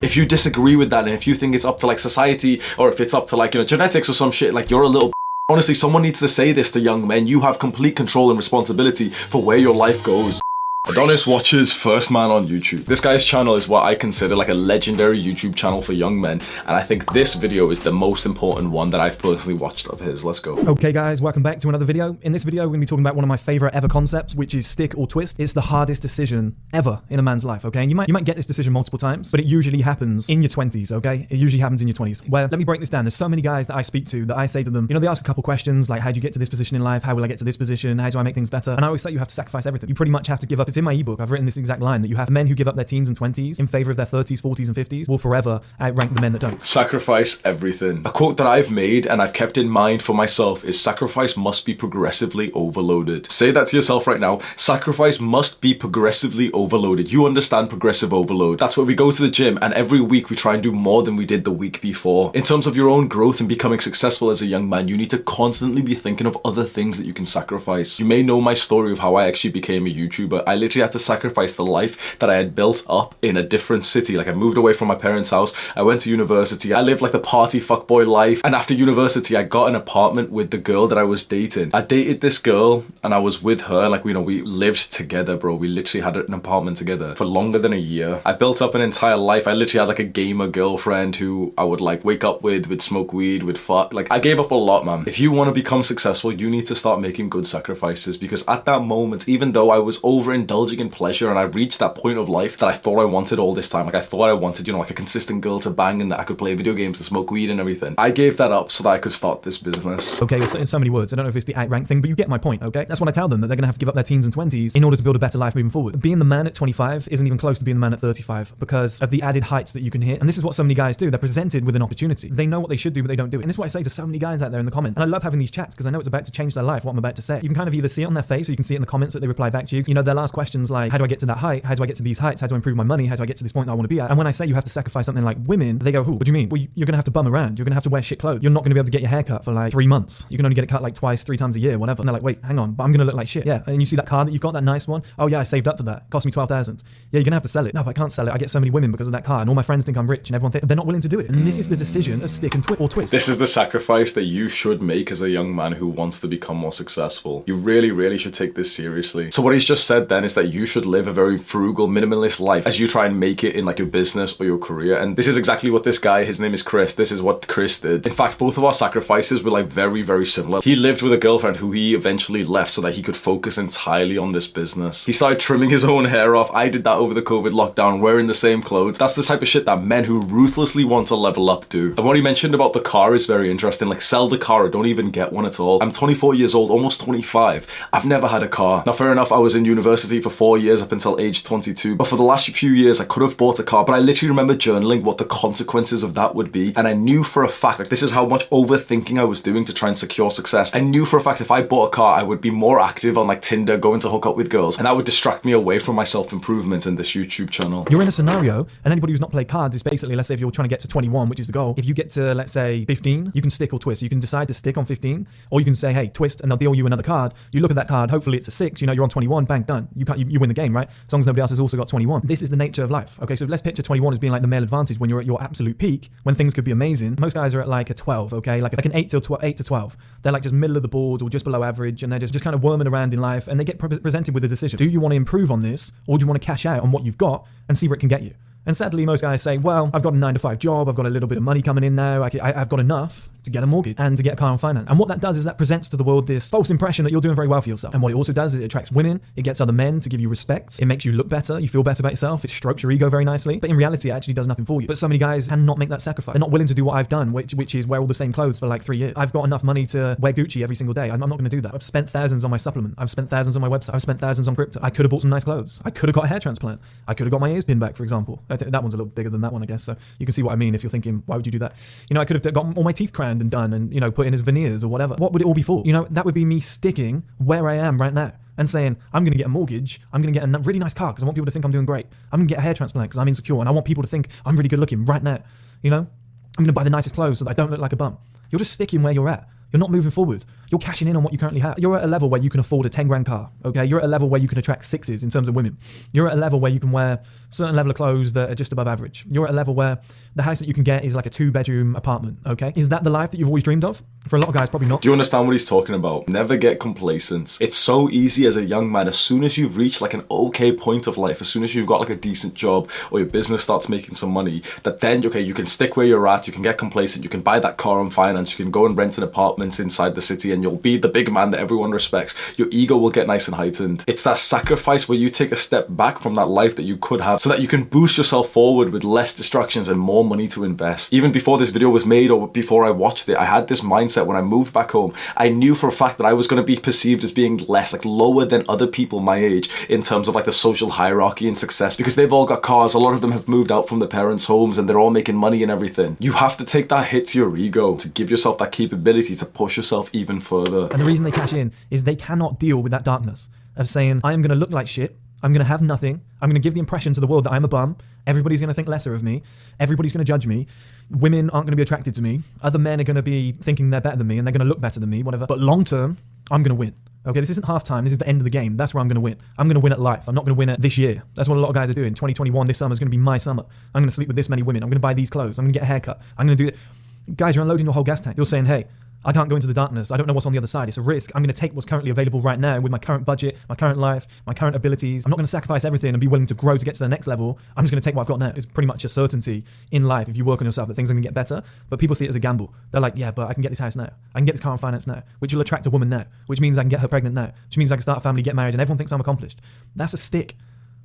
If you disagree with that and if you think it's up to like society or if it's up to like, you know, genetics or some shit, like you're a little Honestly, someone needs to say this to young men. You have complete control and responsibility for where your life goes. Adonis watches First Man on YouTube. This guy's channel is what I consider like a legendary YouTube channel for young men, and I think this video is the most important one that I've personally watched of his. Let's go. Okay guys, welcome back to another video. In this video, we're gonna be talking about one of my favorite ever concepts, which is stick or twist. It's the hardest decision ever in a man's life, okay? And you might you might get this decision multiple times, but it usually happens in your 20s, okay? It usually happens in your 20s. Where let me break this down. There's so many guys that I speak to that I say to them, you know, they ask a couple questions like how do you get to this position in life? How will I get to this position? How do I make things better? And I always say you have to sacrifice everything. You pretty much have to give up. It's in my ebook. I've written this exact line that you have men who give up their teens and 20s in favor of their 30s, 40s, and 50s will forever outrank the men that don't. Sacrifice everything. A quote that I've made and I've kept in mind for myself is sacrifice must be progressively overloaded. Say that to yourself right now. Sacrifice must be progressively overloaded. You understand progressive overload. That's where we go to the gym and every week we try and do more than we did the week before. In terms of your own growth and becoming successful as a young man, you need to constantly be thinking of other things that you can sacrifice. You may know my story of how I actually became a YouTuber. I literally had to sacrifice the life that I had built up in a different city. Like I moved away from my parents' house. I went to university. I lived like the party fuckboy life. And after university, I got an apartment with the girl that I was dating. I dated this girl and I was with her. Like, you know, we lived together, bro. We literally had an apartment together for longer than a year. I built up an entire life. I literally had like a gamer girlfriend who I would like wake up with, would smoke weed, would fuck. Like, I gave up a lot, man. If you want to become successful, you need to start making good sacrifices because at that moment, even though I was overindulging in pleasure and I reached that point of life that I thought I wanted all this time. Like I thought I wanted, you know, like a consistent girl to bang and that I could play video games and smoke weed and everything. I gave that up so that I could start this business. Okay, in so many words, I don't know if it's the outrank thing, but you get my point, okay? That's what I tell them, that they're gonna have to give up their teens and 20s in order to build a better life moving forward. Being the man at 25 isn't even close to being the man at 35 because of the added heights that you can hit. And this is what so many guys do. They're presented with an opportunity. They know what they should do, but they don't do it. And this is what I say to so many guys out there in the comments. And I love having these chats because I know it's about to change their life, what I'm about to say. You can kind of either see it on their face or you can see it in the comments that they reply back to you. You know, their last questions like, how do I get to that height? How do I get to these heights? How do I improve my money? How do I get to this point that I want to be at? And when I say you have to sacrifice something like women, they go, who? What do you mean? Well, you're going to have to bum around. You're going to have to wear shit clothes. You're not going to be able to get your hair cut for like three months. You can only get it cut like twice, three times a year, whatever. And they're like, wait, hang on, but I'm going to look like shit. Yeah. And you see that car that you've got, that nice one? Oh, yeah, I saved up for that. It cost me 12,000. Yeah, you're going to have to sell it. No, but I can't sell it. I get so many women because of that car. And all my friends think I'm rich and everyone thinks they're not willing to do it. And this is the decision of stick and twist or twist. This is the sacrifice that you should make as a young man who wants to become more successful. You really, really should take this seriously. So what he's just said then is that you should live a very frugal, minimalist life as you try and make it in like your business or your career. And this is exactly what this guy, his name is Chris, this is what Chris did. In fact, both of our sacrifices were like very, very similar. He lived with a girlfriend who he eventually left so that he could focus entirely on this business. He started trimming his own hair off. I did that over the COVID lockdown, wearing the same clothes. That's the type of shit that men who ruthlessly want to level up do. And what he mentioned about the car is very interesting. Like, sell the car or don't even get one at all. I'm 24 years old, almost 25. I've never had a car. Now, fair enough, I was in university for four years up until age 22. But for the last few years, I could have bought a car, but I literally remember journaling what the consequences of that would be. And I knew for a fact, like, this is how much overthinking I was doing to try and secure success. I knew for a fact if I bought a car, I would be more active on like Tinder, going to hook up with girls, and that would distract me away from my self improvement and this YouTube channel. You're in a scenario, and anybody who's not played cards is basically, let's say if you're trying to get to 21, which is the goal, if you get to, let's say, 15, you can stick or twist. You can decide to stick on 15, or you can say, hey, twist, and they'll deal you another card. You look at that card, hopefully it's a six, you know, you're on 21, bang, done. You you, you win the game, right? As long as nobody else has also got 21. This is the nature of life. Okay, so let's picture 21 as being like the male advantage when you're at your absolute peak, when things could be amazing. Most guys are at like a 12, okay, like, like an 8 to 12, 8 to 12. They're like just middle of the board or just below average, and they're just, just kind of worming around in life, and they get pre- presented with a decision. Do you want to improve on this, or do you want to cash out on what you've got and see where it can get you? And sadly, most guys say, well, I've got a nine to five job, I've got a little bit of money coming in now, I, have got enough to get a mortgage and to get a car on finance. And what that does is that presents to the world this false impression that you're doing very well for yourself. And what it also does is it attracts women, it gets other men to give you respect, it makes you look better, you feel better about yourself, it strokes your ego very nicely. But in reality, it actually does nothing for you. But so many guys cannot make that sacrifice. They're not willing to do what I've done, which, which is wear all the same clothes for like three years. I've got enough money to wear Gucci every single day. I'm, I'm not going to do that. I've spent thousands on my supplement. I've spent thousands on my website. I've spent thousands on crypto. I could have bought some nice clothes. I could have got a hair transplant. I could have got my ears pinned back, for example. That one's a little bigger than that one, I guess. So you can see what I mean if you're thinking, why would you do that? You know, I could have got all my teeth and done and, you know, put in as veneers or whatever. What would it all be for? You know, that would be me sticking where I am right now and saying, I'm going to get a mortgage, I'm going to get a really nice car because I want people to think I'm doing great. I'm going to get a hair transplant because I'm insecure and I want people to think I'm really good looking right now. You know, I'm going to buy the nicest clothes so that I don't look like a bum. You're just sticking where you're at. You're not moving forward. You're cashing in on what you currently have. You're at a level where you can afford a 10 grand car. Okay. You're at a level where you can attract sixes in terms of women. You're at a level where you can wear certain level of clothes that are just above average. You're at a level where the house that you can get is like a two bedroom apartment. Okay. Is that the life that you've always dreamed of? For a lot of guys, probably not. Do you understand what he's talking about? Never get complacent. It's so easy as a young man, as soon as you've reached like an okay point of life, as soon as you've got like a decent job or your business starts making some money, that then, okay, you can stick where you're at, you can get complacent, you can buy that car on finance, you can go and rent an apartment inside the city and you'll be the big man that everyone respects. Your ego will get nice and heightened. It's that sacrifice where you take a step back from that life that you could have so that you can boost yourself forward with less distractions and more money to invest. Even before this video was made or before I watched it, I had this mindset when I moved back home. I knew for a fact that I was going to be perceived as being less, like lower than other people my age in terms of like the social hierarchy and success because they've all got cars. A lot of them have moved out from their parents' homes and they're all making money and everything. You have to take that hit to your ego to give yourself that capability to push yourself even further. And the reason they cash in is they cannot deal with that darkness of saying, I am going to look like shit. I'm going to have nothing. I'm going to give the impression to the world that I'm a bum. Everybody's going to think lesser of me. Everybody's going to judge me. Women aren't going to be attracted to me. Other men are going to be thinking they're better than me and they're going to look better than me, whatever. But long term, I'm going to win. Okay, this isn't half time. This is the end of the game. That's where I'm going to win. I'm going to win at life. I'm not going to win at this year. That's what a lot of guys are doing. 2021, this summer is going to be my summer. I'm going to sleep with this many women. I'm going to buy these clothes. I'm going to get a haircut. I'm going to do it. Guys, you're unloading your whole gas tank. You're saying, hey, I can't go into the darkness. I don't know what's on the other side. It's a risk. I'm going to take what's currently available right now with my current budget, my current life, my current abilities. I'm not going to sacrifice everything and be willing to grow to get to the next level. I'm just going to take what I've got now. It's pretty much a certainty in life if you work on yourself that things are going to get better. But people see it as a gamble. They're like, yeah, but I can get this house now. I can get this car on finance now, which will attract a woman now, which means I can get her pregnant now, which means I can start a family, get married, and everyone thinks I'm accomplished. That's a stick.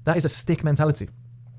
That is a stick mentality.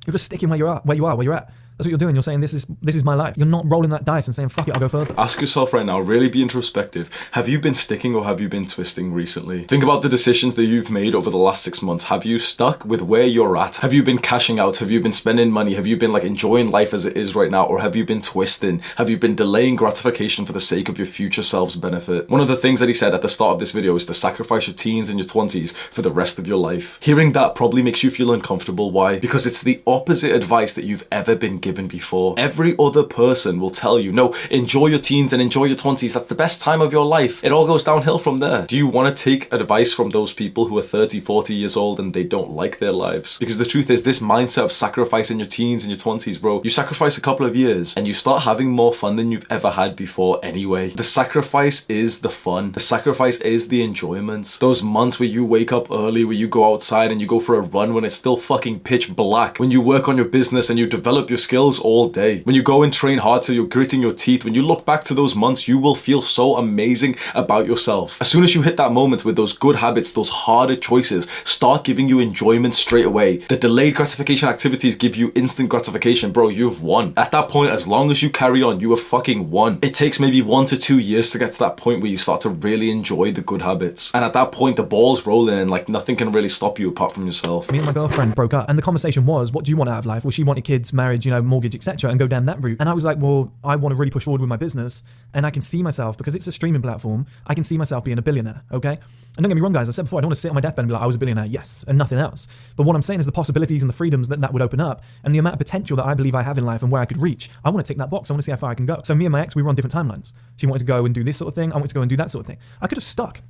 You're just sticking where you are, where you are, where you're at. That's what you're doing. You're saying this is this is my life. You're not rolling that dice and saying fuck it, I'll go further. Ask yourself right now, really be introspective. Have you been sticking or have you been twisting recently? Think about the decisions that you've made over the last six months. Have you stuck with where you're at? Have you been cashing out? Have you been spending money? Have you been like enjoying life as it is right now? Or have you been twisting? Have you been delaying gratification for the sake of your future self's benefit? One of the things that he said at the start of this video is to sacrifice your teens and your 20s for the rest of your life. Hearing that probably makes you feel uncomfortable. Why? Because it's the opposite advice that you've ever been given before every other person will tell you, no, enjoy your teens and enjoy your 20s. That's the best time of your life. It all goes downhill from there. Do you want to take advice from those people who are 30, 40 years old and they don't like their lives? Because the truth is, this mindset of sacrificing your teens and your 20s, bro, you sacrifice a couple of years and you start having more fun than you've ever had before anyway. The sacrifice is the fun. The sacrifice is the enjoyment. Those months where you wake up early, where you go outside and you go for a run when it's still fucking pitch black, when you work on your business and you develop your skills skills all day. When you go and train hard till you're gritting your teeth, when you look back to those months, you will feel so amazing about yourself. As soon as you hit that moment with those good habits, those harder choices start giving you enjoyment straight away. The delayed gratification activities give you instant gratification, bro. You've won. At that point, as long as you carry on, you have fucking won. It takes maybe one to two years to get to that point where you start to really enjoy the good habits. And at that point, the ball's rolling and like nothing can really stop you apart from yourself. Me and my girlfriend broke up, and the conversation was, "What do you want out of life?" Well, she wanted kids, marriage, you know, mortgage, etc., and go down that route. And I was like, "Well, I want to really push forward with my business, and I can see myself because it's a streaming platform. I can see myself being a billionaire." Okay, and don't get me wrong, guys. I've said before, I don't want to sit on my deathbed and be like, "I was a billionaire," yes, and nothing else. But what I'm saying is the possibilities and the freedoms that that would open up, and the amount of potential that I believe I have in life and where I could reach. I want to tick that box. I want to see how far I can go. So me and my ex, we were on different timelines. She wanted to go and do this sort of thing. I wanted to go and do that sort of thing. I could have stuck.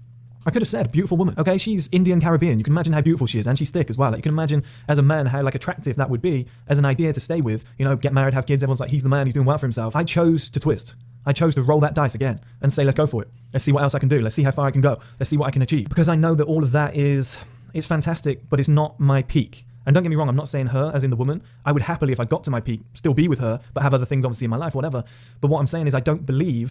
I could have said, beautiful woman. Okay, she's Indian Caribbean. You can imagine how beautiful she is, and she's thick as well. Like, you can imagine as a man how like attractive that would be as an idea to stay with. You know, get married, have kids. Everyone's like, he's the man. He's doing well for himself. I chose to twist. I chose to roll that dice again and say, let's go for it. Let's see what else I can do. Let's see how far I can go. Let's see what I can achieve. Because I know that all of that is it's fantastic, but it's not my peak. And don't get me wrong, I'm not saying her as in the woman. I would happily, if I got to my peak, still be with her, but have other things obviously in my life, whatever. But what I'm saying is, I don't believe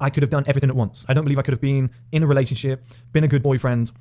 I could have done everything at once. I don't believe I could have been in a relationship, been a good boyfriend,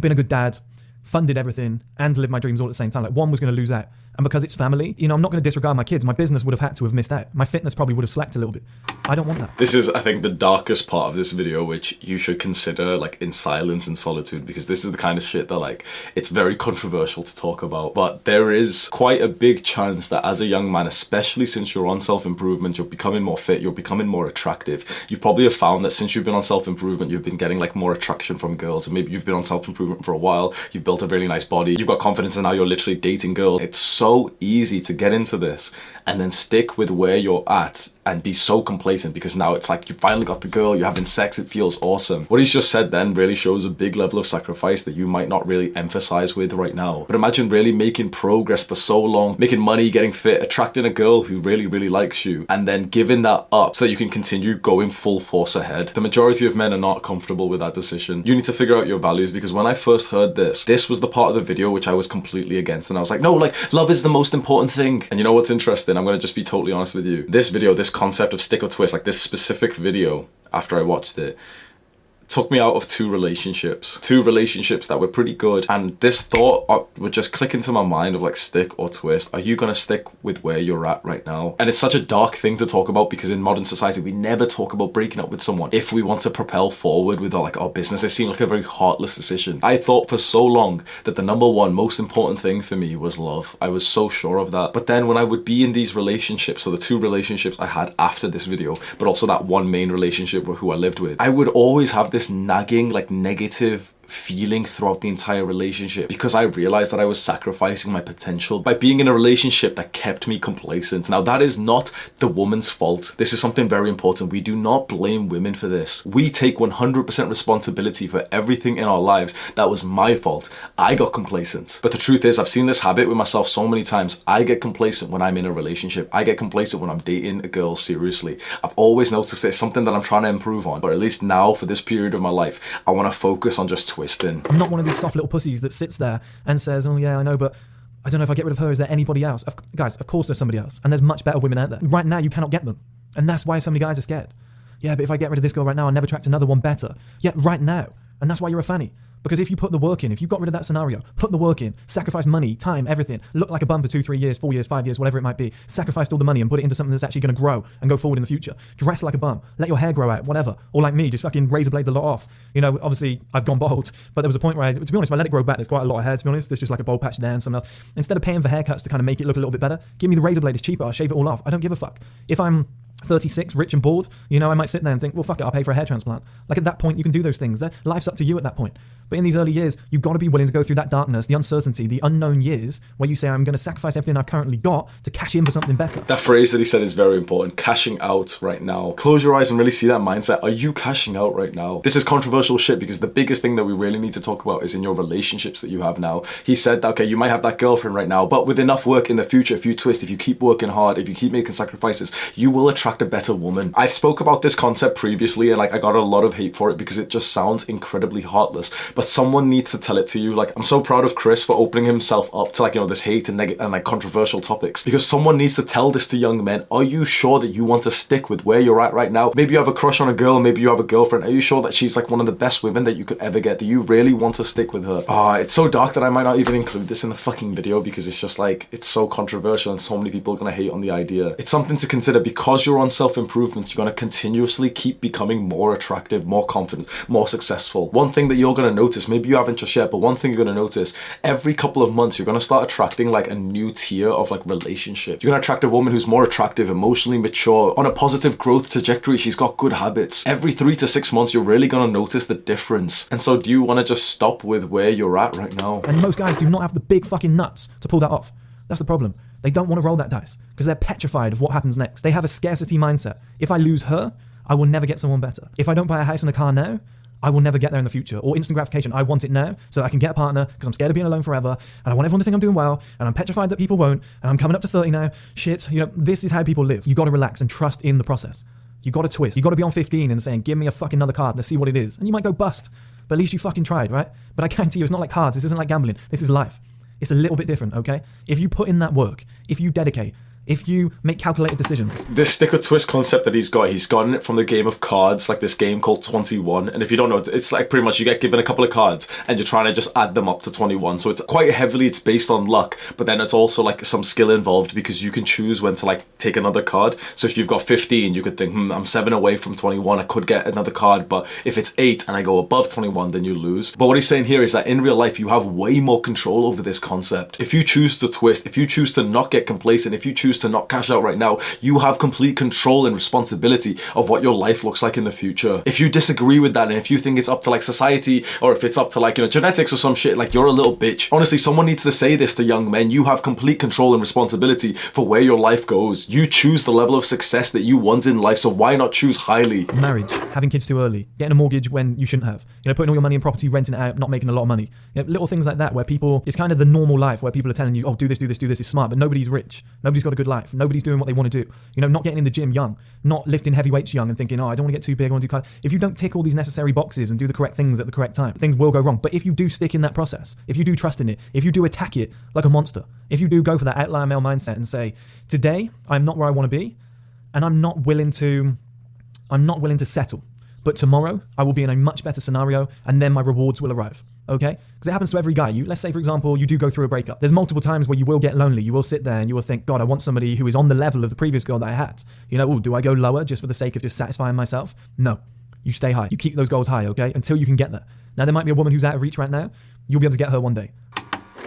been a good dad, funded everything, and lived my dreams all at the same time. Like one was going to lose out. And because it's family, you know, I'm not going to disregard my kids. My business would have had to have missed out. My fitness probably would have slacked a little bit. I don't want that. This is, I think, the darkest part of this video, which you should consider like in silence and solitude, because this is the kind of shit that like it's very controversial to talk about. But there is quite a big chance that as a young man, especially since you're on self improvement, you're becoming more fit, you're becoming more attractive. You've probably have found that since you've been on self improvement, you've been getting like more attraction from girls, and maybe you've been on self improvement for a while. You've built a really nice body. You've got confidence, and now you're literally dating girls. It's so easy to get into this and then stick with where you're at and be so complacent because now it's like you finally got the girl, you're having sex, it feels awesome. What he's just said then really shows a big level of sacrifice that you might not really emphasize with right now. But imagine really making progress for so long, making money, getting fit, attracting a girl who really, really likes you, and then giving that up so that you can continue going full force ahead. The majority of men are not comfortable with that decision. You need to figure out your values because when I first heard this, this was the part of the video which I was completely against. And I was like, no, like, love is the most important thing. And you know what's interesting? I'm gonna just be totally honest with you. This video, this concept of stick or twist, like this specific video, after I watched it, took me out of two relationships. Two relationships that were pretty good. And this thought uh, would just click into my mind of like stick or twist. Are you gonna stick with where you're at right now? And it's such a dark thing to talk about because in modern society we never talk about breaking up with someone. If we want to propel forward with our like our business it seemed like a very heartless decision. I thought for so long that the number one most important thing for me was love. I was so sure of that. But then when i would be in these relationships so the two relationships i had after this video but also that one main relationship who i lived with i would always have this nagging like negative feeling throughout the entire relationship because I realized that I was sacrificing my potential by being in a relationship that kept me complacent. Now, that is not the woman's fault. This is something very important. We do not blame women for this. We take 100% responsibility for everything in our lives. That was my fault. I got complacent. But the truth is, I've seen this habit with myself so many times. I get complacent when I'm in a relationship. I get complacent when I'm dating a girl seriously. I've always noticed it's something that I'm trying to improve on. But at least now, for this period of my life, I want to focus on just twisting. I'm not one of these soft little pussies that sits there and says, "Oh yeah, I know, but I don't know if I get rid of her. Is there anybody else?" Of, guys, of course there's somebody else, and there's much better women out there. Right now, you cannot get them, and that's why so many guys are scared. Yeah, but if I get rid of this girl right now, I'll never attract another one better. Yeah, right now, and that's why you're a fanny Because if you put the work in, if you got rid of that scenario, put the work in, sacrifice money, time, everything, look like a bum for two, three years, four years, five years, whatever it might be, sacrificed all the money and put it into something that's actually going to grow and go forward in the future. Dress like a bum, let your hair grow out, whatever. Or like me, just fucking razor blade the lot off. You know, obviously I've gone bald, but there was a point where I, to be honest, if I let it grow back, there's quite a lot of hair, to be honest. There's just like a bald patch there and something else. Instead of paying for haircuts to kind of make it look a little bit better, give me the razor blade, it's cheaper, I'll shave it all off. I don't give a fuck. If I'm 36, rich and bored, you know, I might sit there and think, well, fuck it, I'll pay for a hair transplant. Like at that point, you can do those things. Life's up to you at that point. But in these early years, you've got to be willing to go through that darkness, the uncertainty, the unknown years where you say, I'm going to sacrifice everything I've currently got to cash in for something better. That phrase that he said is very important cashing out right now. Close your eyes and really see that mindset. Are you cashing out right now? This is controversial shit because the biggest thing that we really need to talk about is in your relationships that you have now. He said, okay, you might have that girlfriend right now, but with enough work in the future, if you twist, if you keep working hard, if you keep making sacrifices, you will attract a better woman. I've spoke about this concept previously and like I got a lot of hate for it because it just sounds incredibly heartless. But someone needs to tell it to you. Like I'm so proud of Chris for opening himself up to like you know this hate and negative and like controversial topics because someone needs to tell this to young men. Are you sure that you want to stick with where you're at right now? Maybe you have a crush on a girl, maybe you have a girlfriend. Are you sure that she's like one of the best women that you could ever get? Do you really want to stick with her? Ah, it's so dark that I might not even include this in the fucking video because it's just like it's so controversial and so many people are gonna hate on the idea. It's something to consider because you're on self-improvement, you're gonna continuously keep becoming more attractive, more confident, more successful. One thing that you're gonna notice, maybe you haven't just yet, but one thing you're gonna notice, every couple of months you're gonna start attracting like a new tier of like relationship. You're gonna attract a woman who's more attractive, emotionally mature, on a positive growth trajectory, she's got good habits. Every three to six months, you're really gonna notice the difference. And so do you wanna just stop with where you're at right now? And most guys do not have the big fucking nuts to pull that off. That's the problem. They don't want to roll that dice because they're petrified of what happens next. They have a scarcity mindset. If I lose her, I will never get someone better. If I don't buy a house and a car now, I will never get there in the future. Or instant gratification. I want it now so that I can get a partner because I'm scared of being alone forever and I want everyone to think I'm doing well and I'm petrified that people won't and I'm coming up to 30 now. Shit, you know, this is how people live. You got to relax and trust in the process. You got to twist. You got to be on 15 and saying, give me a fucking another card. Let's see what it is. And you might go bust, but at least you fucking tried, right? But I guarantee you, it's not like cards. This isn't like gambling. This is life. It's a little bit different, okay? If you put in that work, if you dedicate, if you make calculated decisions. This stick or twist concept that he's got, he's gotten it from the game of cards, like this game called 21. And if you don't know, it's like pretty much you get given a couple of cards and you're trying to just add them up to 21. So it's quite heavily, it's based on luck, but then it's also like some skill involved because you can choose when to like take another card. So if you've got 15, you could think, hmm, I'm seven away from 21, I could get another card. But if it's eight and I go above 21, then you lose. But what he's saying here is that in real life, you have way more control over this concept. If you choose to twist, if you choose to not get complacent, if you choose to not cash out right now, you have complete control and responsibility of what your life looks like in the future. If you disagree with that and if you think it's up to like society or if it's up to like, you know, genetics or some shit, like you're a little bitch. Honestly, someone needs to say this to young men. You have complete control and responsibility for where your life goes. You choose the level of success that you want in life, so why not choose highly? Marriage, having kids too early, getting a mortgage when you shouldn't have, you know, putting all your money in property, renting it out, not making a lot of money. You know, little things like that where people, it's kind of the normal life where people are telling you, oh, do this, do this, do this, is smart, but nobody's rich. Nobody's got a good life. Nobody's doing what they want to do. You know, not getting in the gym young, not lifting heavy weights young and thinking, oh, I don't want to get too big, I want to do cardio. If you don't tick all these necessary boxes and do the correct things at the correct time, things will go wrong. But if you do stick in that process, if you do trust in it, if you do attack it like a monster, if you do go for that outlier male mindset and say, today I'm not where I want to be, and I'm not willing to, I'm not willing to settle. But tomorrow I will be in a much better scenario, and then my rewards will arrive okay? Because it happens to every guy. You let's say for example you do go through a breakup. There's multiple times where you will get lonely. You will sit there and you will think, God, I want somebody who is on the level of the previous girl that I had. You know, ooh, do I go lower just for the sake of just satisfying myself? No. You stay high. You keep those goals high, okay? Until you can get there. Now there might be a woman who's out of reach right now. You'll be able to get her one day.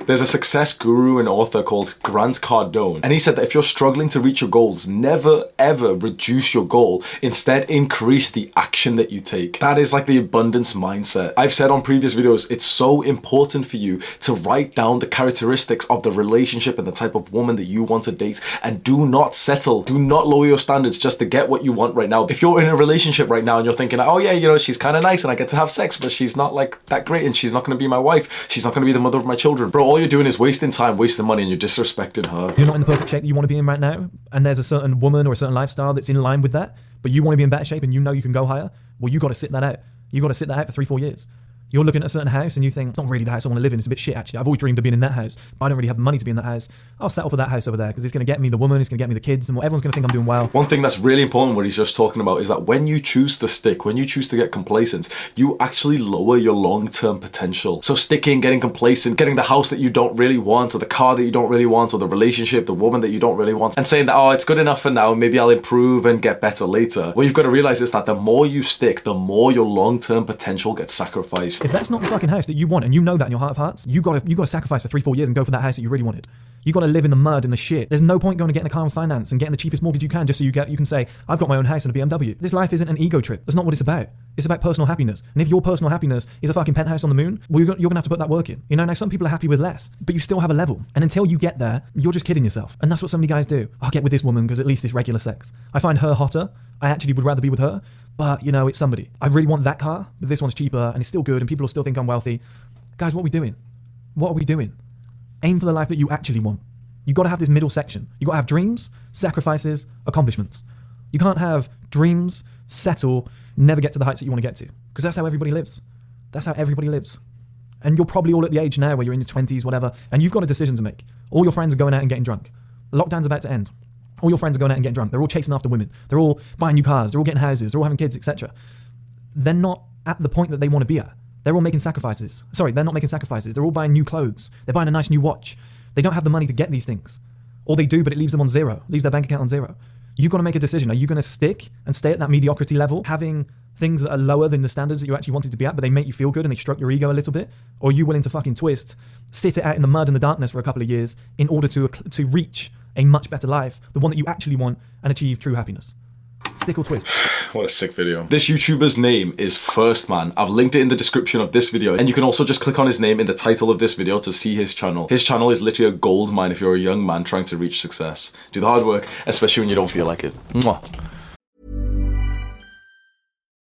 There's a success guru and author called Grant Cardone, and he said that if you're struggling to reach your goals, never ever reduce your goal. Instead, increase the action that you take. That is like the abundance mindset. I've said on previous videos, it's so important for you to write down the characteristics of the relationship and the type of woman that you want to date, and do not settle. Do not lower your standards just to get what you want right now. If you're in a relationship right now and you're thinking, oh yeah, you know, she's kind of nice and I get to have sex, but she's not like that great and she's not going to be my wife, she's not going to be the mother of my children, bro, all you're doing is wasting time, wasting money, and you're disrespecting her. You're not in the perfect shape that you want to be in right now, and there's a certain woman or a certain lifestyle that's in line with that, but you want to be in better shape and you know you can go higher. Well, you got to sit that out. You got to sit that out for three, four years. You're looking at a certain house and you think, it's not really the house I want to live in. It's a bit shit, actually. I've always dreamed of being in that house, but I don't really have money to be in that house. I'll settle for that house over there because it's going to get me the woman, it's going to get me the kids, and everyone's going to think I'm doing well. One thing that's really important, what he's just talking about, is that when you choose to stick, when you choose to get complacent, you actually lower your long term potential. So, sticking, getting complacent, getting the house that you don't really want, or the car that you don't really want, or the relationship, the woman that you don't really want, and saying that, oh, it's good enough for now, maybe I'll improve and get better later. What you've got to realize is that the more you stick, the more your long term potential gets sacrificed. If that's not the fucking house that you want, and you know that in your heart of hearts, you got to you got to sacrifice for three, four years and go for that house that you really wanted. You got to live in the mud and the shit. There's no point going to getting a car on finance and getting the cheapest mortgage you can just so you get you can say I've got my own house and a BMW. This life isn't an ego trip. That's not what it's about. It's about personal happiness. And if your personal happiness is a fucking penthouse on the moon, well, you're, you're gonna have to put that work in. You know, now some people are happy with less, but you still have a level. And until you get there, you're just kidding yourself. And that's what so many guys do. I'll get with this woman because at least it's regular sex. I find her hotter. I actually would rather be with her, but you know, it's somebody. I really want that car, but this one's cheaper and it's still good, and people will still think I'm wealthy. Guys, what are we doing? What are we doing? Aim for the life that you actually want. You got to have this middle section. You got to have dreams, sacrifices, accomplishments. You can't have dreams, settle, never get to the heights that you want to get to, because that's how everybody lives. That's how everybody lives. And you're probably all at the age now where you're in your 20s, whatever, and you've got a decision to make. All your friends are going out and getting drunk. Lockdown's about to end. All your friends are going out and getting drunk. They're all chasing after women. They're all buying new cars. They're all getting houses. They're all having kids, etc. They're not at the point that they want to be at. They're all making sacrifices. Sorry, they're not making sacrifices. They're all buying new clothes. They're buying a nice new watch. They don't have the money to get these things. Or they do, but it leaves them on zero, leaves their bank account on zero. You've got to make a decision. Are you going to stick and stay at that mediocrity level, having things that are lower than the standards that you actually wanted to be at, but they make you feel good and they stroke your ego a little bit? Or are you willing to fucking twist, sit it out in the mud and the darkness for a couple of years in order to, to reach a much better life, the one that you actually want, and achieve true happiness? Stick or twist. What a sick video. This YouTuber's name is First Man. I've linked it in the description of this video, and you can also just click on his name in the title of this video to see his channel. His channel is literally a gold mine if you're a young man trying to reach success. Do the hard work, especially when you don't feel like it. Mwah.